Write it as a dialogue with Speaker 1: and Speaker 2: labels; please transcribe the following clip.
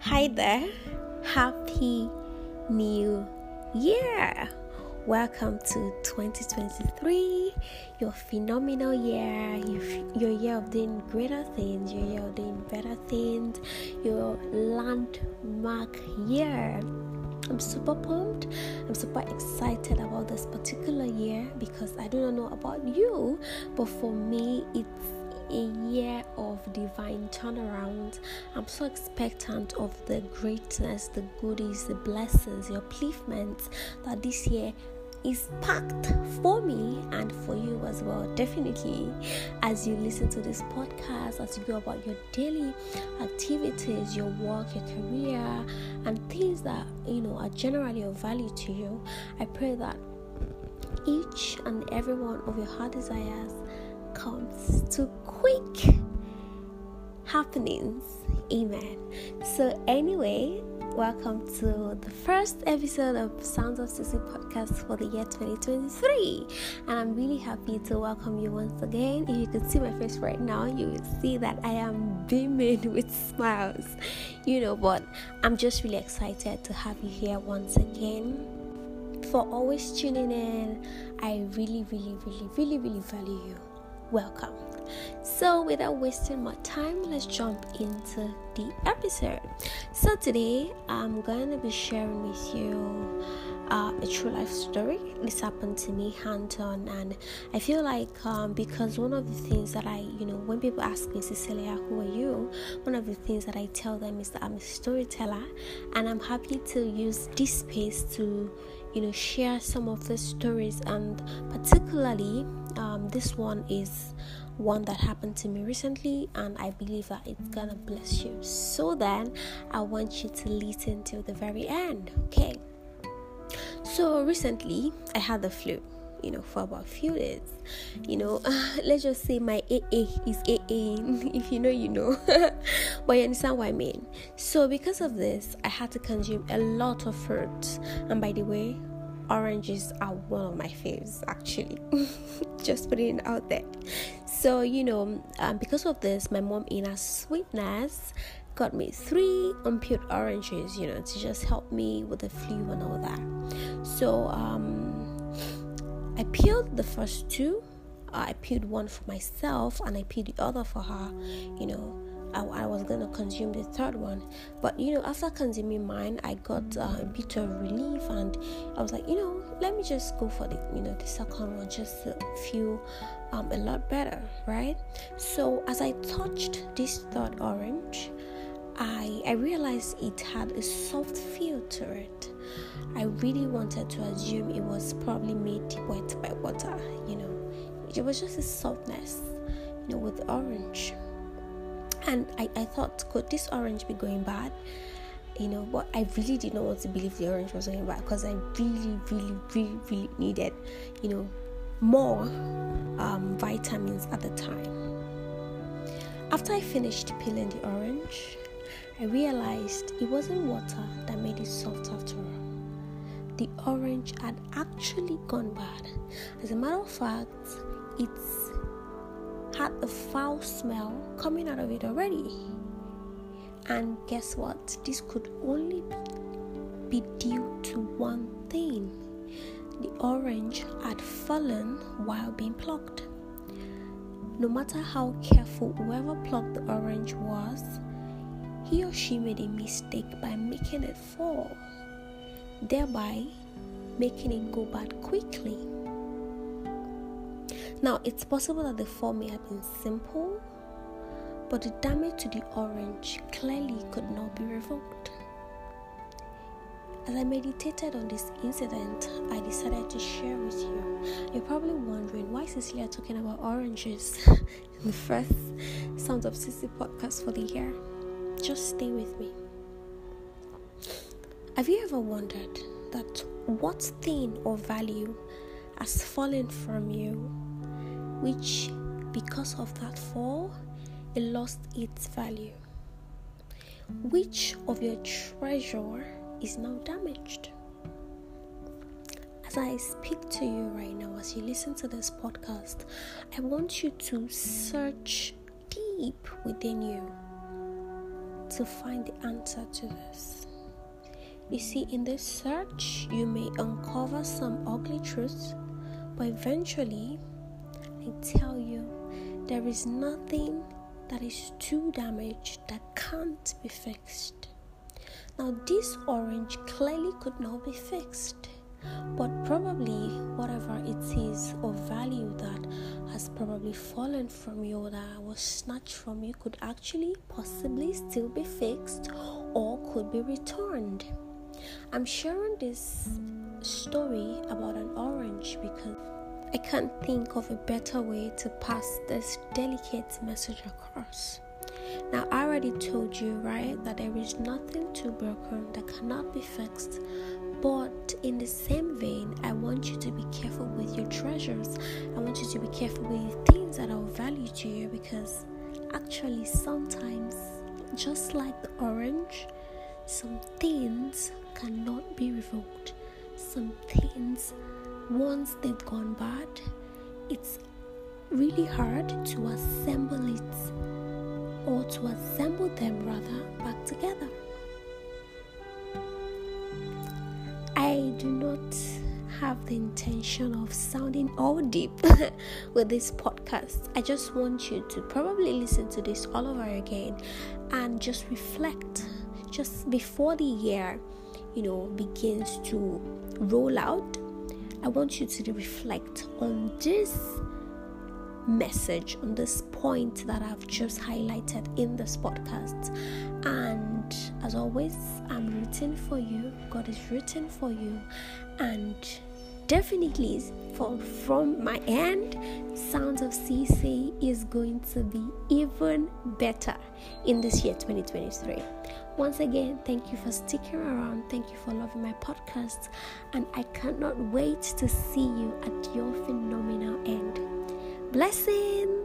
Speaker 1: Hi there. Happy New Year. Welcome to 2023, your phenomenal year, your, year of doing greater things, your year of doing better things, your landmark year. I'm super pumped. I'm super excited about this particular year because I do not know about you, but for me, it's a year of divine turnaround. I'm so expectant of the greatness, the goodies, the blessings, the upliftments that this year is packed for me and for you as well. Definitely, as you listen to this podcast, as you go about your daily activities, your work, your career, and things that you know are generally of value to you, I pray that each and every one of your heart desires comes to quick happenings. Amen. So, anyway, welcome to the first episode of Sounds of Sissy podcast for the year 2023. And I'm really happy to welcome you once again. If you could see my face right now, you will see that I am beaming with smiles, you know, but I'm just really excited to have you here once again. For always tuning in, I really, really, really, really, really value you welcome. So, without wasting more time, let's jump into the episode. So, today I'm going to be sharing with you uh, a true life story. This happened to me hands on, and I feel like um, because one of the things that I, you know, when people ask me, Cecilia, who are you? One of the things that I tell them is that I'm a storyteller, and I'm happy to use this space to you know share some of the stories and particularly um, this one is one that happened to me recently and i believe that it's gonna bless you so then i want you to listen till the very end okay so recently i had the flu you know, for about a few days. You know, let's just say my AA is AA. if you know, you know. but you understand what I mean. So, because of this, I had to consume a lot of fruits. And by the way, oranges are one of my faves, actually. just putting it out there. So, you know, um, because of this, my mom, in her sweetness, got me three unpeeled oranges, you know, to just help me with the flu and all that. So, um, I peeled the first two. Uh, I peeled one for myself and I peeled the other for her. You know, I, I, was gonna consume the third one, but you know, after consuming mine, I got uh, a bit of relief and I was like, you know, let me just go for the you know the second one just to feel um, a lot better, right? So as I touched this third orange, I I realized it had a soft feel to it. I really wanted to assume it was probably made wet by water, you know. It was just a softness, you know, with orange. And I, I thought, could this orange be going bad? You know, but I really did not want to believe the orange was going bad because I really, really, really, really needed, you know, more um, vitamins at the time. After I finished peeling the orange, I realized it wasn't water that made it soft after all the orange had actually gone bad. As a matter of fact, it's had a foul smell coming out of it already. And guess what? This could only be due to one thing the orange had fallen while being plucked. No matter how careful whoever plucked the orange was, he or she made a mistake by making it fall thereby making it go bad quickly. Now, it's possible that the fall may have been simple, but the damage to the orange clearly could not be revoked. As I meditated on this incident, I decided to share with you. You're probably wondering why Cecilia talking about oranges in the first Sounds of Sissy podcast for the year. Just stay with me. Have you ever wondered that what thing or value has fallen from you, which because of that fall, it lost its value? Which of your treasure is now damaged? As I speak to you right now, as you listen to this podcast, I want you to search deep within you to find the answer to this. You see, in this search, you may uncover some ugly truths, but eventually, I tell you, there is nothing that is too damaged that can't be fixed. Now, this orange clearly could not be fixed, but probably whatever it is of value that has probably fallen from you or that was snatched from you could actually possibly still be fixed or could be returned. I'm sharing this story about an orange because I can't think of a better way to pass this delicate message across. Now, I already told you, right, that there is nothing too broken that cannot be fixed. But in the same vein, I want you to be careful with your treasures. I want you to be careful with things that are of value to you because actually, sometimes, just like the orange, some things cannot be revoked. Some things once they've gone bad, it's really hard to assemble it or to assemble them rather back together. I do not have the intention of sounding all deep with this podcast. I just want you to probably listen to this all over again and just reflect just before the year, you know, begins to roll out I want you to reflect on this message, on this point that I've just highlighted in this podcast. And as always, I'm rooting for you. God is rooting for you. And definitely for, from my end, Sounds of CC is going to be even better in this year 2023. Once again, thank you for sticking around. Thank you for loving my podcast. And I cannot wait to see you at your phenomenal end. Blessings.